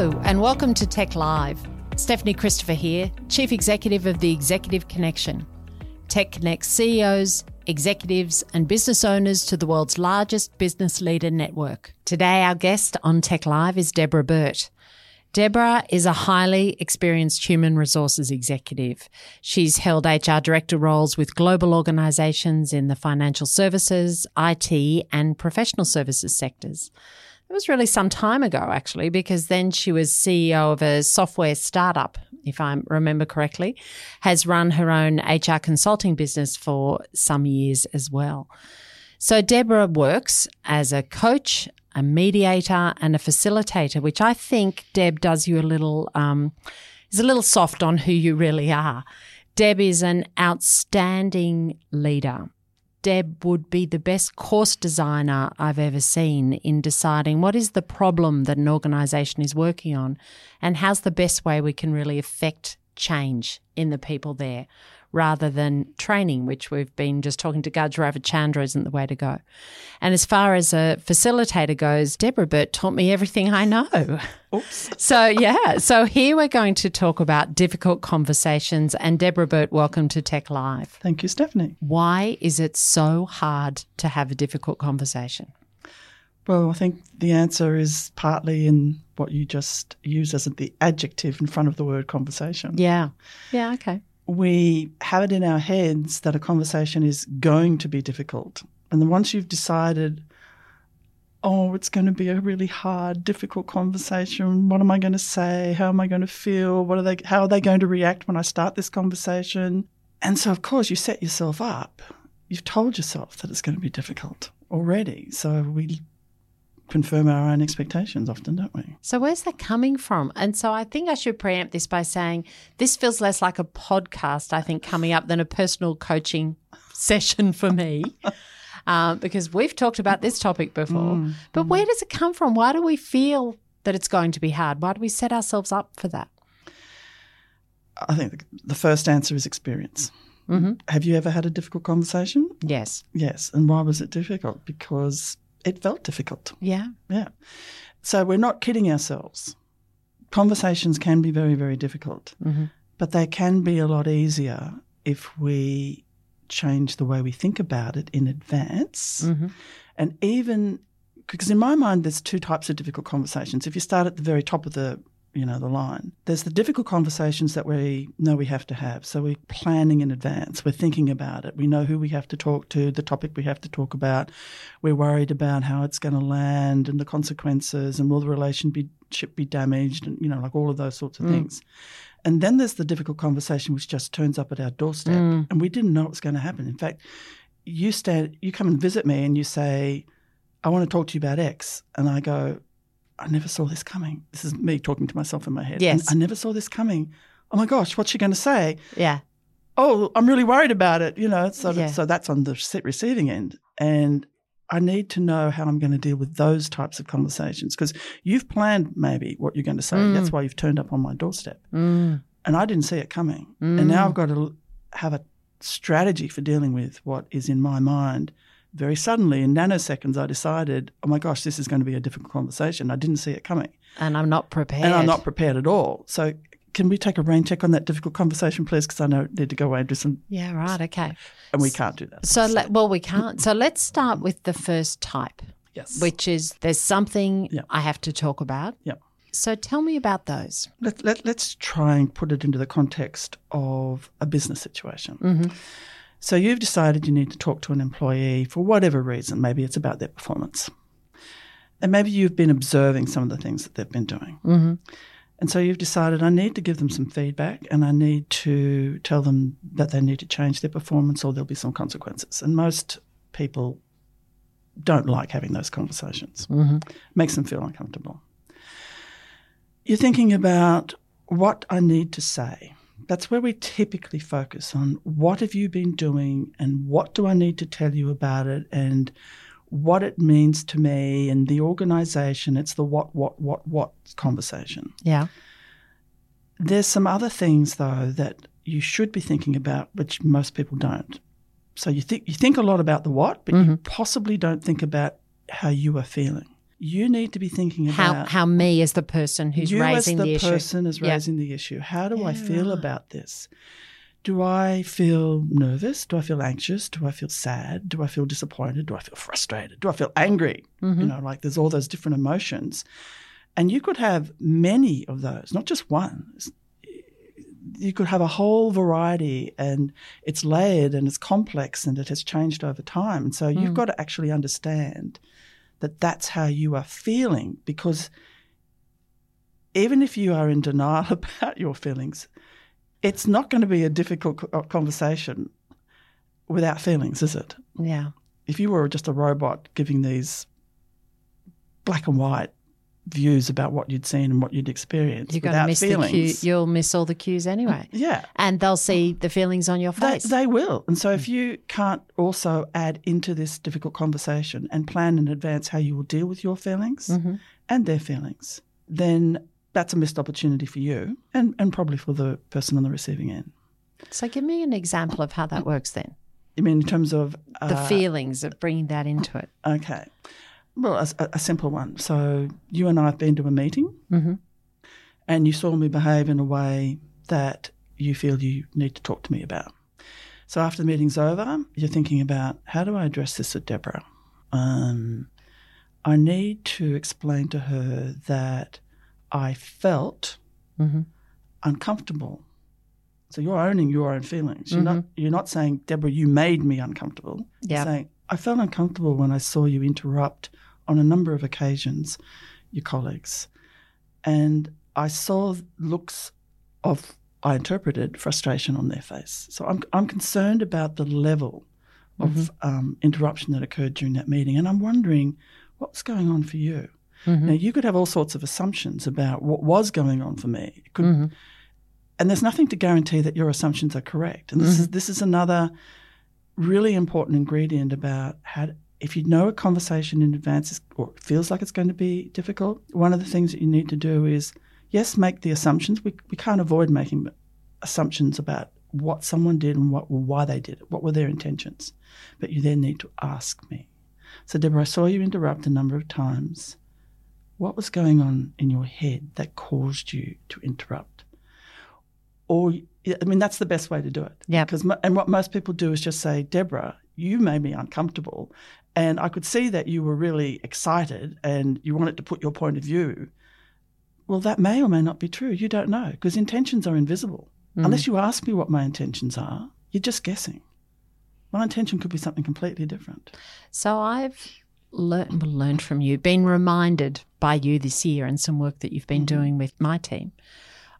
Hello, and welcome to TEC Live. Stephanie Christopher here, Chief Executive of the Executive Connection. TEC connects CEOs, executives, and business owners to the world's largest business leader network. Today, our guest on TEC Live is Deborah Burt. Deborah is a highly experienced human resources executive. She's held HR director roles with global organizations in the financial services, IT, and professional services sectors. It was really some time ago, actually, because then she was CEO of a software startup, if I remember correctly, has run her own HR consulting business for some years as well. So Deborah works as a coach, a mediator, and a facilitator, which I think Deb does you a little um, is a little soft on who you really are. Deb is an outstanding leader. Deb would be the best course designer I've ever seen in deciding what is the problem that an organisation is working on and how's the best way we can really affect change in the people there rather than training, which we've been just talking to Gaj Ravichandra isn't the way to go. And as far as a facilitator goes, Deborah Burt taught me everything I know. Oops. So, yeah. So here we're going to talk about difficult conversations. And Deborah Burt, welcome to TEC Live. Thank you, Stephanie. Why is it so hard to have a difficult conversation? Well, I think the answer is partly in what you just used as the adjective in front of the word conversation. Yeah. Yeah, okay we have it in our heads that a conversation is going to be difficult. And then once you've decided, oh, it's going to be a really hard, difficult conversation. What am I going to say? How am I going to feel? What are they? How are they going to react when I start this conversation? And so, of course, you set yourself up. You've told yourself that it's going to be difficult already. So we confirm our own expectations often, don't we? So, where's that coming from? And so, I think I should preempt this by saying this feels less like a podcast, I think, coming up than a personal coaching session for me. Uh, because we've talked about this topic before. Mm, but mm. where does it come from? Why do we feel that it's going to be hard? Why do we set ourselves up for that? I think the first answer is experience. Mm-hmm. Have you ever had a difficult conversation? Yes. Yes. And why was it difficult? Because it felt difficult. Yeah. Yeah. So we're not kidding ourselves. Conversations can be very, very difficult, mm-hmm. but they can be a lot easier if we change the way we think about it in advance. Mm-hmm. And even because in my mind, there's two types of difficult conversations. If you start at the very top of the you know, the line. There's the difficult conversations that we know we have to have. So we're planning in advance. We're thinking about it. We know who we have to talk to, the topic we have to talk about. We're worried about how it's going to land and the consequences and will the relationship be damaged and, you know, like all of those sorts of mm. things. And then there's the difficult conversation which just turns up at our doorstep mm. and we didn't know it was going to happen. In fact, you stand, you come and visit me and you say, I want to talk to you about X. And I go, I never saw this coming. This is me talking to myself in my head. Yes. I never saw this coming. Oh my gosh, what's she going to say? Yeah. Oh, I'm really worried about it. You know, so, yeah. so that's on the receiving end. And I need to know how I'm going to deal with those types of conversations because you've planned maybe what you're going to say. Mm. That's why you've turned up on my doorstep. Mm. And I didn't see it coming. Mm. And now I've got to have a strategy for dealing with what is in my mind very suddenly, in nanoseconds, I decided, oh my gosh, this is going to be a difficult conversation. I didn't see it coming. And I'm not prepared. And I'm not prepared at all. So, can we take a rain check on that difficult conversation, please? Because I know I need to go away and do some. Yeah, right. Okay. And we can't do that. So, so. well, we can't. So, let's start with the first type. Yes. Which is there's something yeah. I have to talk about. Yeah. So tell me about those. Let, let, let's try and put it into the context of a business situation. Mm-hmm. So you've decided you need to talk to an employee for whatever reason. Maybe it's about their performance. And maybe you've been observing some of the things that they've been doing. Mm-hmm. And so you've decided I need to give them some feedback and I need to tell them that they need to change their performance or there'll be some consequences. And most people don't like having those conversations. Mm-hmm. Makes them feel uncomfortable. You're thinking about what I need to say that's where we typically focus on what have you been doing and what do I need to tell you about it and what it means to me and the organization. It's the what, what, what, what conversation. Yeah. There's some other things though that you should be thinking about, which most people don't. So you think you think a lot about the what, but mm-hmm. you possibly don't think about how you are feeling. You need to be thinking How about how me as the person who's you raising as the, the, issue. person is Yeah. raising the issue. How do I feel about this? Do I feel nervous? Do I feel anxious? Do I feel sad? Do I feel disappointed? Do I feel frustrated? Do I feel angry? Mm-hmm. You know, like there's all those different emotions. And you could have many of those, not just one. You could have a whole variety and it's layered and it's complex and it has changed over time. And so Mm. you've got to actually understand that that's how you are feeling because even if you are in denial about your feelings, it's not going to be a difficult uh, conversation without feelings, is it? Yeah. If you were just a robot giving these black and white views about what you'd seen and what you'd experienced You're going to miss feelings. the cue. You'll miss all the cues anyway. yeah, And they'll see the feelings on your face. they will. And so if you can't also add into this difficult conversation and plan in advance how you will deal with your feelings Mm-hmm. and their feelings, then that's a missed opportunity for you and, and probably for the person on the receiving end. so give me an example of how that works then. I mean, in terms of uh, The feelings of bringing that into it. Okay. Well, a, a simple one. So you and I have been to a meeting, Mhm. and you saw me behave in a way that you feel you need to talk to me about. So after the meeting's over, you're thinking about how do I address this with Deborah? Um, I need to explain to her that I felt Mhm. uncomfortable. So you're owning your own feelings. You're not you're not saying, Deborah, you made me uncomfortable. You're saying, I felt uncomfortable when I saw you interrupt on a number of occasions your colleagues. And I saw looks of I interpreted frustration on their face. So I'm I'm concerned about the level of mm-hmm. um, interruption that occurred during that meeting. And I'm wondering what's going on for you. Mm-hmm. Now, you could have all sorts of assumptions about what was going on for me. Could, mm-hmm. And there's nothing to guarantee that your assumptions are correct. And this, is, this is another really important ingredient about how, if you know a conversation in advance is, or it feels like it's going to be difficult, one of the things that you need to do is, yes, make the assumptions. We, we can't avoid making assumptions about what someone did and what, why they did it, what were their intentions. But you then need to ask me. So, Deborah, I saw you interrupt a number of times. What was going on in your head that caused you to interrupt? Or, I mean, that's the best way to do it. Yeah. Because, and what most people do is just say, Deborah, you made me uncomfortable. And I could see that you were really excited and you wanted to put your point of view. Well, that may or may not be true. You don't know because intentions are invisible. Hmm. Unless you ask me what my intentions are, you're just guessing. My intention could be something completely different. So I've learned, well, learned from you, been reminded by you this year and some work that you've been mm-hmm. doing with my team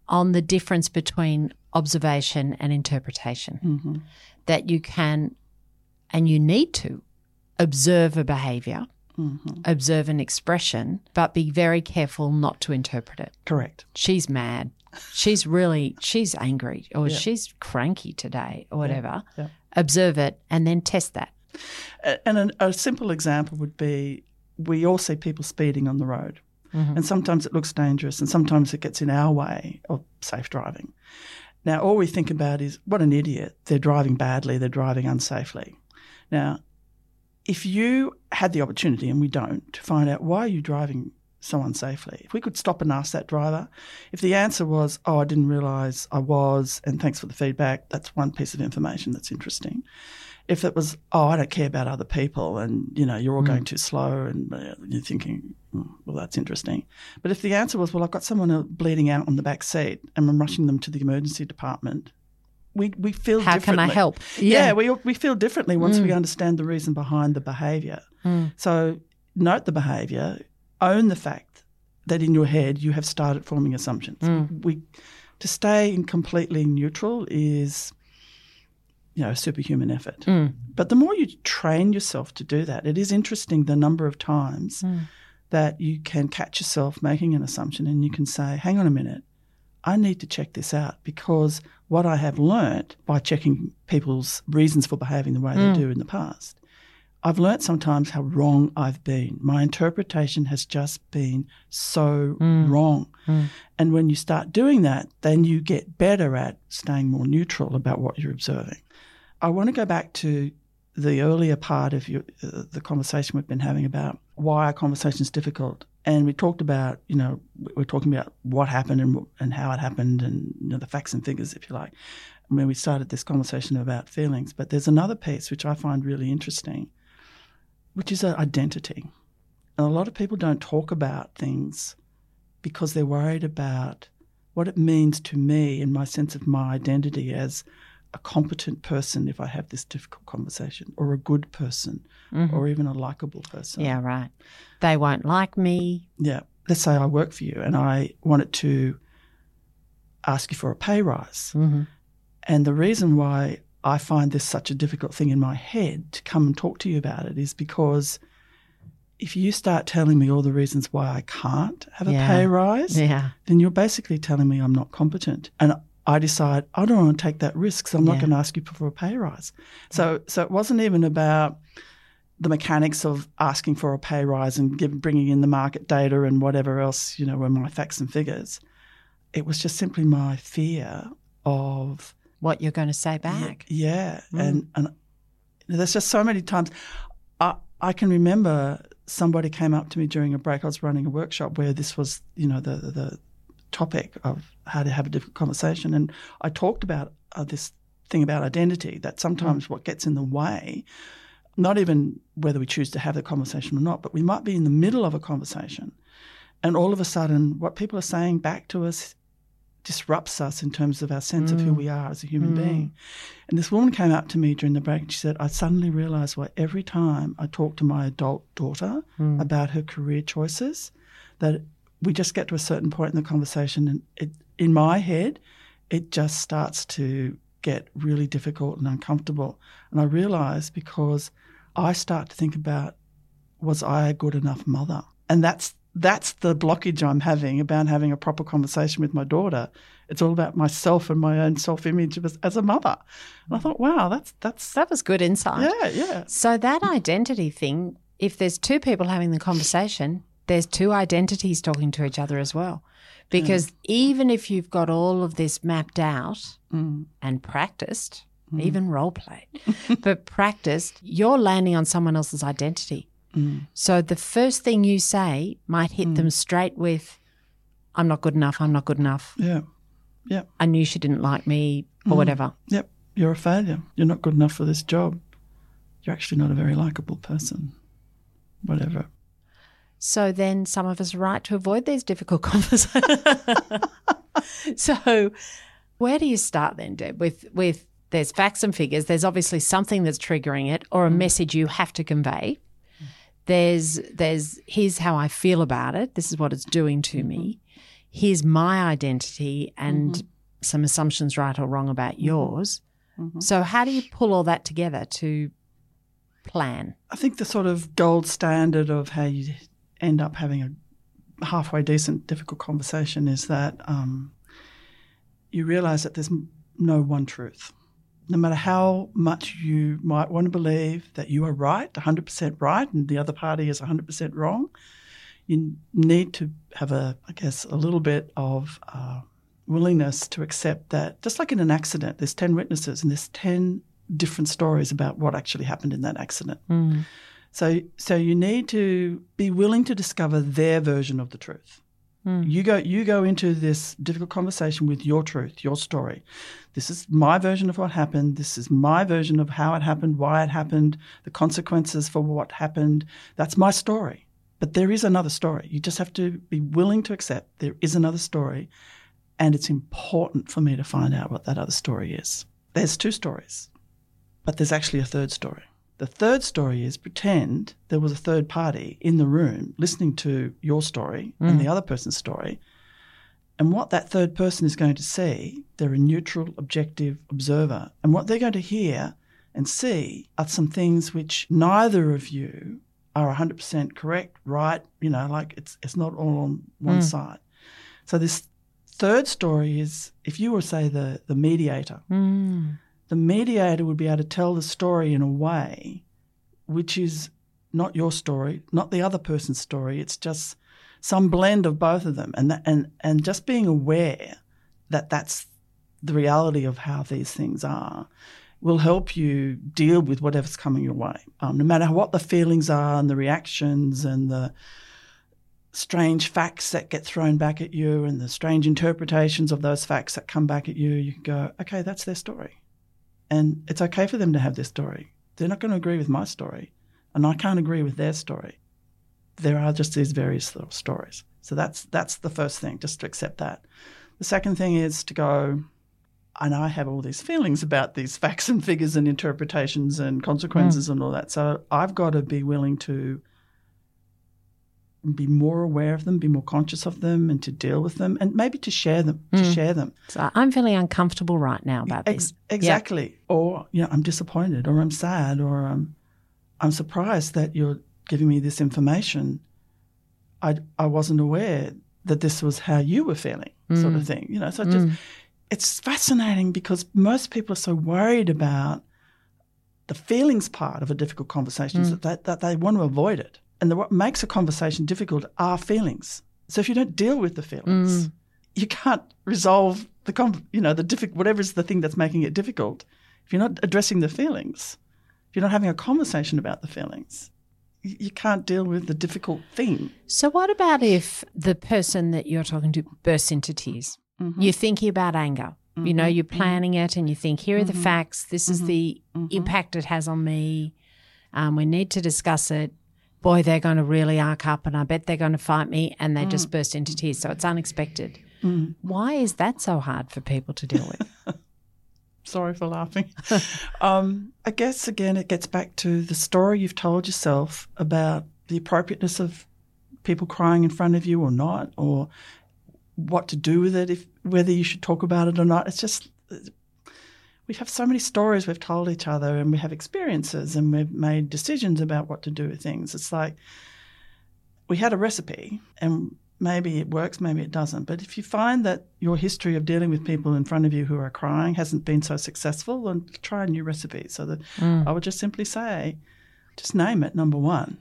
on the difference between observation and interpretation. Mm-hmm. That you can and you need to observe a behavior, mm-hmm. observe an expression, but be very careful not to interpret it. Correct. She's mad. She's really, she's angry or she's cranky today or whatever. yeah. Observe it and then test that. And an, a simple example would be we all see people speeding on the road. Mm-hmm. And sometimes it looks dangerous and sometimes it gets in our way of safe driving. Now, all we think about is what an idiot. They're driving badly, they're driving unsafely. Now, if you had the opportunity, and we don't, to find out why are you driving so unsafely, if we could stop and ask that driver, if the answer was, oh, I didn't realise I was, and thanks for the feedback, that's one piece of information that's interesting. If it was, oh, I don't care about other people, and you know you're all going too slow, and uh, you're thinking, "Hmm, well, that's interesting. But if the answer was, well, I've got someone uh, bleeding out on the back seat, and I'm rushing them to the emergency department, we we feel How can I help? Yeah, we we feel differently once we mm. understand the reason behind the behaviour. Mm. So note the behaviour, own the fact that in your head you have started forming assumptions. Mm. We to stay in completely neutral is you know a superhuman effort. But the more you train yourself to do that, it is interesting the number of times that you can catch yourself making an assumption and you can say, hang on a minute, I need to check this out because what I have learnt by checking people's reasons for behaving the way they mm. do in the past, I've learnt sometimes how wrong I've been. My interpretation has just been so mm. wrong. Mm. And when you start doing that, then you get better at staying more neutral about what you're observing. I want to go back to the earlier part of your, uh, the conversation we've been having about why our conversation is difficult. And we talked about, you know, we're talking about what happened and, and how it happened and, you know, the facts and figures, if you like, when we started this conversation about feelings. But there's another piece which I find really interesting, which is identity. And a lot of people don't talk about things because they're worried about what it means to me and my sense of my identity as a competent person if I have this difficult conversation, or a good person, mm-hmm. or even a likable person. Yeah, right. They won't like me. Yeah. Let's say I work for you and I wanted to ask you for a pay rise. Mm-hmm. And the reason why I find this such a difficult thing in my head to come and talk to you about it is because if you start telling me all the reasons why I can't have a pay rise, yeah. then you're basically telling me I'm not competent. And I decide I don't want to take that risk, so I'm yeah. not going to ask you for a pay rise. So, so it wasn't even about the mechanics of asking for a pay rise and give, bringing in the market data and whatever else, you know, were my facts and figures. It was just simply my fear of what you're going to say back. Yeah, mm. and and there's just so many times. I I can remember somebody came up to me during a break. I was running a workshop where this was, you know, the the topic of how to have a difficult conversation, and I talked about uh, this thing about identity. That sometimes mm. what gets in the way, not even whether we choose to have the conversation or not, but we might be in the middle of a conversation, and all of a sudden, what people are saying back to us disrupts us in terms of our sense mm. of who mm. we are as a human mm. being. And this woman came up to me during the break and she said, I suddenly realized why every time I talk to my adult daughter mm. about her career choices, that we just get to a certain point in the conversation and it, in my head, it just starts to get really difficult and uncomfortable. And I realize because I start to think about, was I a good enough mother? And that's that's the blockage I'm having about having a proper conversation with my daughter. It's all about myself and my own self image as a mother. And I thought, wow, that's that's that was good insight. Yeah, yeah. So that identity thing, if there's two people having the conversation, there's two identities talking to each other as well. Because mm. even if you've got all of this mapped out mm. and practiced, mm. even role played, but practiced, you're landing on someone else's identity. Mm. So the first thing you say might hit mm. them straight with, I'm not good enough, I'm not good enough. Yeah. Yeah. I knew she didn't like me or mm. whatever. Yep. You're a failure. You're not good enough for this job. You're actually not a very likable person. Whatever. So then some of us are right to avoid these difficult conversations. so where do you start then, Deb? With with there's facts and figures. There's obviously something that's triggering it or a mm. message you have to convey there's there's here's how I feel about it. This is what it's doing to me. Mm-hmm. Here's my identity and mm-hmm. some assumptions right or wrong about mm-hmm. yours. Mm-hmm. So how do you pull all that together to plan? I think the sort of gold standard of how you end up having a halfway decent difficult conversation is that um, you realize that there's no one truth no matter how much you might want to believe that you are right, 100% right, and the other party is 100% wrong, you need to have a, I guess, a little bit of uh, willingness to accept that, just like in an accident, there's 10 witnesses and there's 10 different stories about what actually happened in that accident. Mm. So, so you need to be willing to discover their version of the truth. Mm. You go you go into this difficult conversation with your truth, your story. This is my version of what happened. This is my version of how it happened, why it happened, the consequences for what happened. That's my story. But there is another story. You just have to be willing to accept there is another story. And it's important for me to find out what that other story is. There's two stories, but there's actually a third story. The third story is pretend there was a third party in the room listening to your story mm. and the other person's story. And what that third person is going to see, they're a neutral, objective observer. And what they're going to hear and see are some things which neither of you are 100% correct, right? You know, like it's, it's not all on one mm. side. So this third story is if you were, say, the, the mediator. Mm the mediator would be able to tell the story in a way which is not your story, not the other person's story. It's just some blend of both of them, and that, and and just being aware that that's the reality of how these things are will help you deal with whatever's coming your way, um, no matter what the feelings are and the reactions and the strange facts that get thrown back at you and the strange interpretations of those facts that come back at you. You can go, okay, that's their story. And it's okay for them to have their story. They're not going to agree with my story, and I can't agree with their story. There are just these various little stories. So that's that's the first thing, just to accept that. The second thing is to go, and I have all these feelings about these facts and figures and interpretations and consequences mm. and all that. So I've got to be willing to be more aware of them, be more conscious of them, and to deal with them, and maybe to share them. Mm. To share them. So I'm feeling uncomfortable right now about Ex- this. Exactly. Yep. Or you know, I'm disappointed, or I'm sad, or um, I'm surprised that you're giving me this information. I I wasn't aware that this was how you were feeling, mm. sort of mm. thing. You know, so just mm. it's fascinating because most people are so worried about the feelings part of a difficult conversation mm. that, they, that they want to avoid it. And the, what makes a conversation difficult are feelings. So if you don't deal with the feelings, mm. you can't resolve the you know the difficult whatever is the thing that's making it difficult. If you're not addressing the feelings, if you're not having a conversation about the feelings, you, you can't deal with the difficult thing. So what about if the person that you're talking to bursts into tears? Mm-hmm. You're thinking about anger. Mm-hmm. You know, mm-hmm. you're mm-hmm. planning it and you think, here are the mm-hmm. facts. This is mm-hmm. the impact it has on me. Um, we need to discuss it boy, they're going to really arc up and I bet they're going to fight me. And they mm. just burst into tears. So it's unexpected. Mm. Why is that so hard for people to deal with? Sorry for laughing. um, I guess, again, it gets back to the story you've told yourself about the appropriateness of people crying in front of you or not, or what to do with it, if whether you should talk about it or not. It's just we have so many stories we've told each other and we have experiences and we've made decisions about what to do with things. It's like we had a recipe and maybe it works, maybe it doesn't. But if you find that your history of dealing with people in front of you who are crying hasn't been so successful, then try a new recipe. So that mm. I would just simply say, just name it, number one.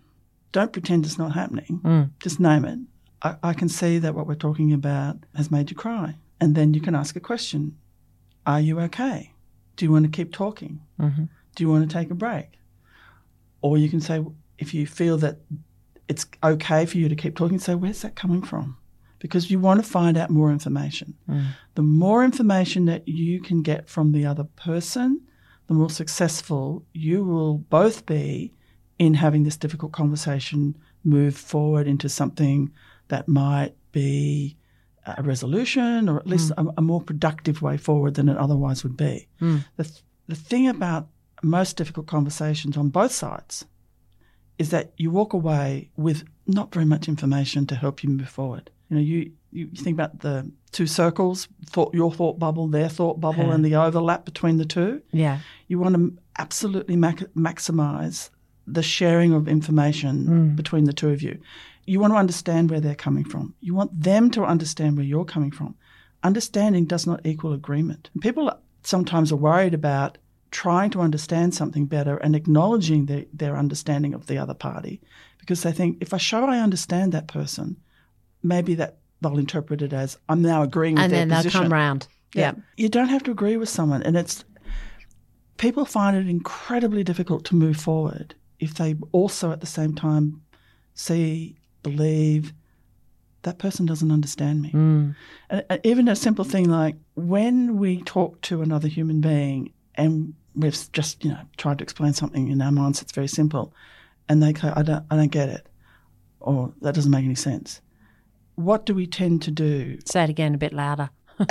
Don't pretend it's not happening. Mm. Just name it. I, I can see that what we're talking about has made you cry. And then you can ask a question Are you okay? Do you want to keep talking? Mm-hmm. Do you want to take a break? Or you can say, if you feel that it's okay for you to keep talking, say, where's that coming from? Because you want to find out more information. Mm. The more information that you can get from the other person, the more successful you will both be in having this difficult conversation move forward into something that might be a resolution or at least mm. a, a, more productive way forward than it otherwise would be. Mm. The, th- the thing about most difficult conversations on both sides is that you walk away with not very much information to help you move forward. You know, you, you think about the two circles, thought your thought bubble, their thought bubble, yeah. and the overlap between the two. Yeah. You want to absolutely mac- maximize the sharing of information mm. between the two of you you want to understand where they're coming from. You want them to understand where you're coming from. Understanding does not equal agreement. And people sometimes are worried about trying to understand something better and acknowledging the, their understanding of the other party because they think if I show I understand that person, maybe that they'll interpret it as I'm now agreeing with and their position. And then they'll come round. Yeah. yeah. You don't have to agree with someone. And it's people find it incredibly difficult to move forward if they also at the same time see believe that person doesn't understand me. Mm. And, even a simple thing like when we talk to another human being and we've just you know tried to explain something in our minds that's very simple, and they go, "I don't, I don't get it," or "That doesn't make any sense." What do we tend to do? Say it again, a bit louder.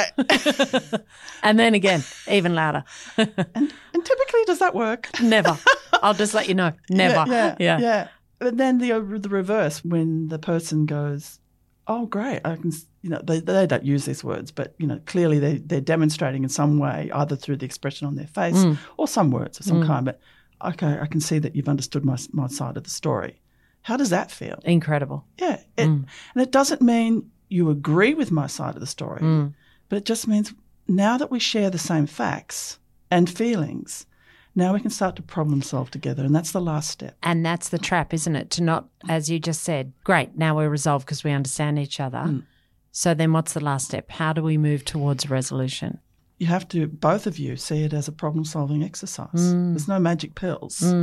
and then again, even louder. and, and, typically, does that work? Never. I'll just let you know. Never. Yeah. Yeah. yeah. yeah. But then the the reverse, when the person goes, "Oh, great! I can," you know, they they don't use these words, but you know, clearly they they're demonstrating in some way, either through the expression on their face mm. or some words of some mm. kind. But okay, I can see that you've understood my my side of the story. How does that feel? Incredible. Yeah, it, mm. and it doesn't mean you agree with my side of the story, mm. but it just means now that we share the same facts and feelings, now we can start to problem solve together. And that's the last step. And that's the trap, isn't it? To not, as you just said, great, now we're resolved because we understand each other. Mm. So then what's the last step? How do we move towards a resolution? you have to, both of you, see it as a problem solving exercise. Mm. There's no magic pills.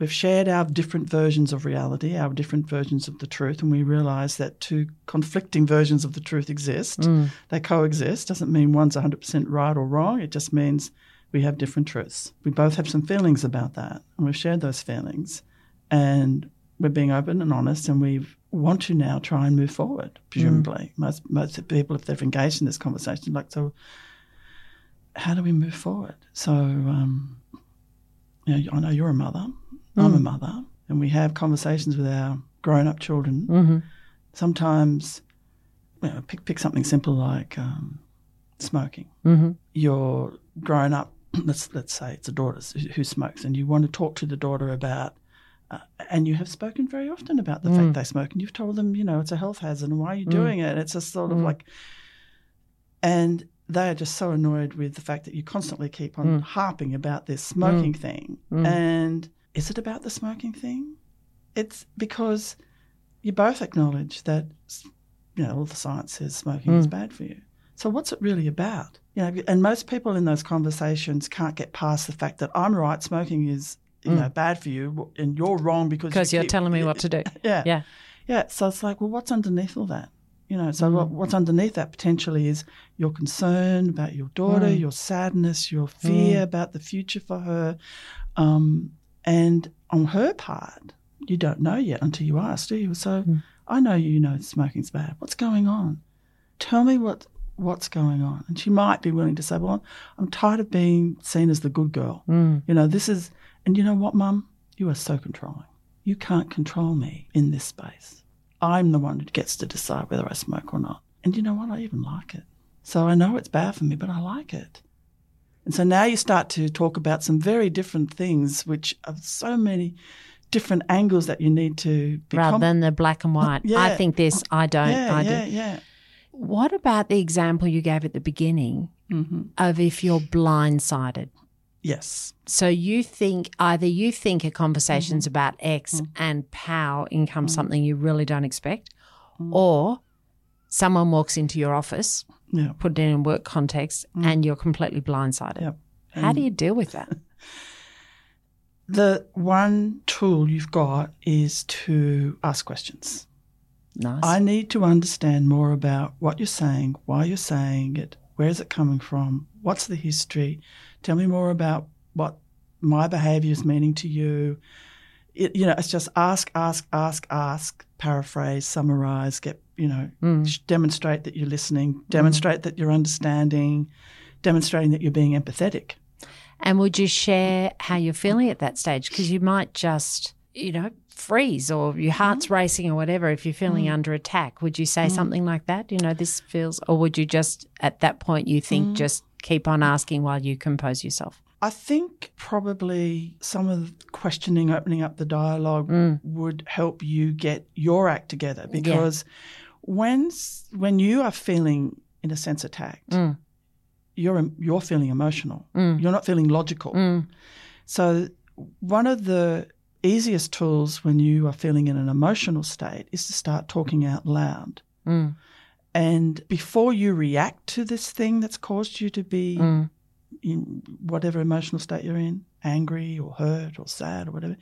We've shared our different versions of reality, our different versions of the truth, and we realize that two conflicting versions of the truth exist. They coexist. Doesn't mean one's 100% right or wrong. It just means we have different truths. We both have some feelings about that, and we've shared those feelings. And we're being open and honest, and we want to now try and move forward, presumably. Most, most people, if they've engaged in this conversation, like, so how do we move forward? So, um, you know, I know you're a mother, I'm a mother, and we have conversations with our grown up children. Mm-hmm. Sometimes, you know, pick, pick something simple like um, smoking. Mm-hmm. You're grown up, let's, let's say it's a daughter who- smokes, and you want to talk to the daughter about uh, and you have spoken very often about the fact mm. they smoke, and you've told them, you know, it's a health hazard, and why are you mm. doing it? It's just sort of mm. like, and they are just so annoyed with the fact that you constantly keep on harping about this smoking thing. And is it about the smoking thing? It's because you both acknowledge that, you know, all the science says smoking is bad for you. So what's it really about? You know, and most people in those conversations can't get past the fact that I'm right, smoking is you know mm. bad for you, and you're wrong because Because you you're keep- telling me what to do. Yeah, Yeah. yeah. So it's like, well, what's underneath all that? You know, so what, mm. what's underneath that potentially is your concern about your daughter, mm. your sadness, your fear about the future for her, um, and on her part, you don't know yet until you ask, do you? So I know you know smoking's bad. What's going on? Tell me what what's going on. And she might be willing to say, well, I'm tired of being seen as the good girl. Mm. You know, this is, and you know what, Mum? You are so controlling. You can't control me in this space. I'm the one who gets to decide whether I smoke or not. And you know what? I even like it. So I know it's bad for me, but I like it. And so now you start to talk about some very different things, which are so many different angles that you need to be Rather than the black and white. I think this, I don't, yeah, I yeah, do. yeah. What about the example you gave at the beginning Mm-hmm. of if you're blindsided? Yes. So you think either you think a conversation's Mm-hmm. about X and pow, in comes something you really don't expect, Mm. or someone walks into your office, Yeah. put it in a work context, and you're completely blindsided. Mm. Yep. How do you deal with that? The one tool you've got is to ask questions. Nice. I need to understand more about what you're saying, why you're saying it, where is it coming from, what's the history. Tell me more about what my behaviour is meaning to you. It, you know, it's just ask, ask, ask, ask, paraphrase, summarize, get, you know, mm. sh- demonstrate that you're listening, mm. demonstrate that you're understanding, demonstrating that you're being empathetic. And would you share how you're feeling at that stage? Because you might just, you know, freeze or your heart's Mm-hmm. racing or whatever if you're feeling under attack. Would you say Mm. something like that? You know, this feels, or would you just, at that point, you think Mm. just keep on asking while you compose yourself? I think probably some of the questioning, opening up the dialogue Mm. would help you get your act together because when when you are feeling in a sense attacked, Mm. you're you're feeling emotional. You're not feeling logical. Mm. So one of the easiest tools when you are feeling in an emotional state is to start talking out loud. Mm. And before you react to this thing that's caused you to be Mm. in whatever emotional state you're in, angry or hurt or sad or whatever,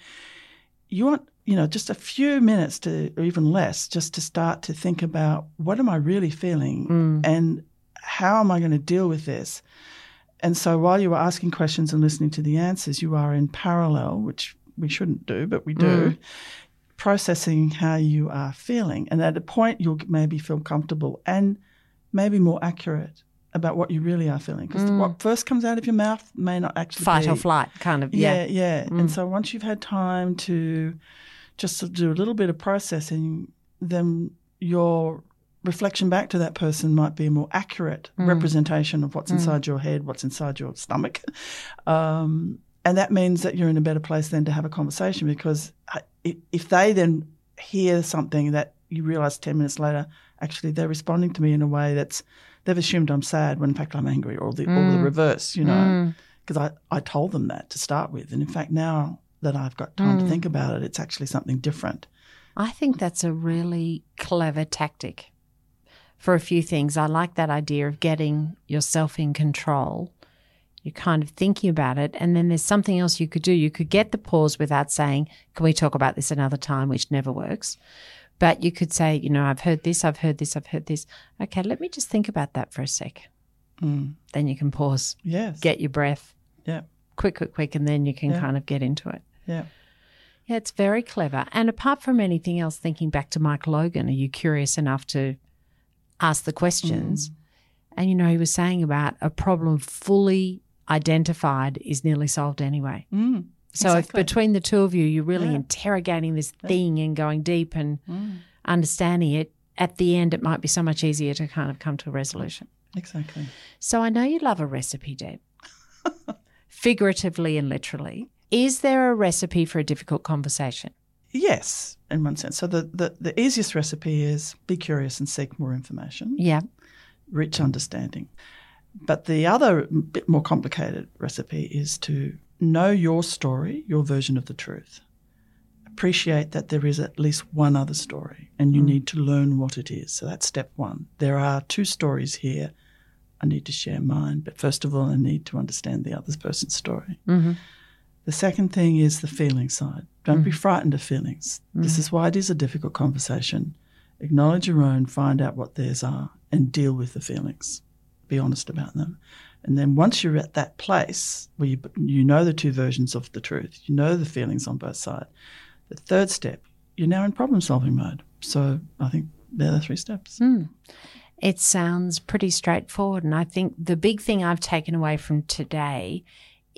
you want, you know, just a few minutes to, or even less, just to start to think about what am I really feeling Mm. and how am I going to deal with this? And so while you are asking questions and listening to the answers, you are in parallel, which we shouldn't do, but we do, mm. processing how you are feeling. And at a point, you'll maybe feel comfortable and maybe more accurate about what you really are feeling. Because mm. what first comes out of your mouth may not actually Fight be. or flight, kind of. Yeah, Yeah. yeah. Mm. And so once you've had time to just to do a little bit of processing, then your reflection back to that person might be a more accurate representation of what's inside your head, what's inside your stomach. Um, and that means that you're in a better place then to have a conversation because uh, if, if they then hear something that you realize 10 minutes later, actually they're responding to me in a way that's, they've assumed I'm sad when in fact I'm angry or the, or the mm. reverse, you know, mm. because I, I told them that to start with. And in fact, now that I've got time to mm. think about it, it's actually something different. I think that's a really clever tactic for a few things. I like that idea of getting yourself in control. You're kind of thinking about it. And then there's something else you could do. You could get the pause without saying, Can we talk about this another time? which never works. But you could say, You know, I've heard this, I've heard this, I've heard this. Okay, let me just think about that for a sec. Mm. Then you can pause, Yes. get your breath, Yeah. quick, quick, quick, and then you can Yeah. kind of get into it. Yeah. Yeah, it's very clever. And apart from anything else, thinking back to Mike Logan, are you curious enough to ask the questions? And you know, he was saying about a problem fully identified is nearly solved anyway. Mm. So if between the two of you, you're really Yeah. interrogating this thing and going deep and Mm. understanding it, at the end, it might be so much easier to kind of come to a resolution. Exactly. So I know you love a recipe, Deb, figuratively and literally. Is there a recipe for a difficult conversation? Yes, in one sense. So the, the, the easiest recipe is be curious and seek more information, Yeah. rich understanding. But the other bit more complicated recipe is to know your story, your version of the truth. Appreciate that there is at least one other story and you hmm. need to learn what it is. So that's step one. There are two stories here. I need to share mine, but first of all, I need to understand the other person's story. Mm-hmm. The second thing is the feeling side. Don't be hmm. frightened of feelings. Hmm. This is why it is a difficult conversation. Acknowledge your own, find out what theirs are, and deal with the feelings. Be honest about them. And then once you're at that place where you, you know the two versions of the truth, you know the feelings on both sides, the third step, you're now in problem solving mode. So I think they're the three steps. Hmm. It sounds pretty straightforward. And I think the big thing I've taken away from today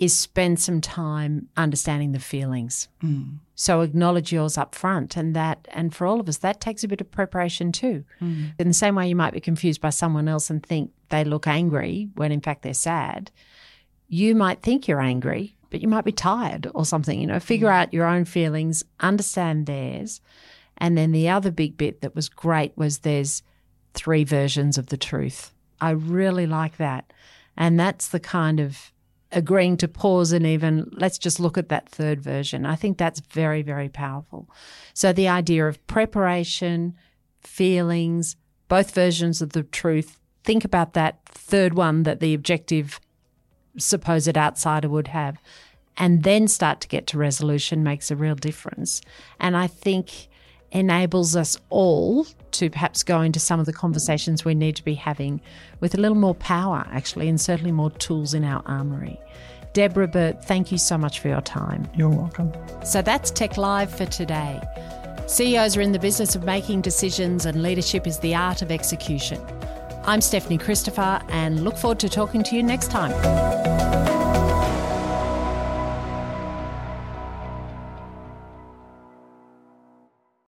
is spend some time understanding the feelings. Mm. So acknowledge yours up front and that and for all of us that takes a bit of preparation too. Mm. In the same way you might be confused by someone else and think they look angry when in fact they're sad. You might think you're angry, but you might be tired or something, you know, figure mm. out your own feelings, understand theirs. And then the other big bit that was great was there's three versions of the truth. I really like that. And that's the kind of agreeing to pause and even let's just look at that third version. I think that's very, very powerful. So the idea of preparation, feelings, both versions of the truth. Think about that third one that the objective supposed outsider would have, and then start to get to resolution makes a real difference. And I think enables us all to perhaps go into some of the conversations we need to be having with a little more power, actually, and certainly more tools in our armory. Deborah Burt, thank you so much for your time. You're welcome. So that's TEC Live for today. CEOs are in the business of making decisions, and leadership is the art of execution. I'm Stephanie Christopher, and look forward to talking to you next time.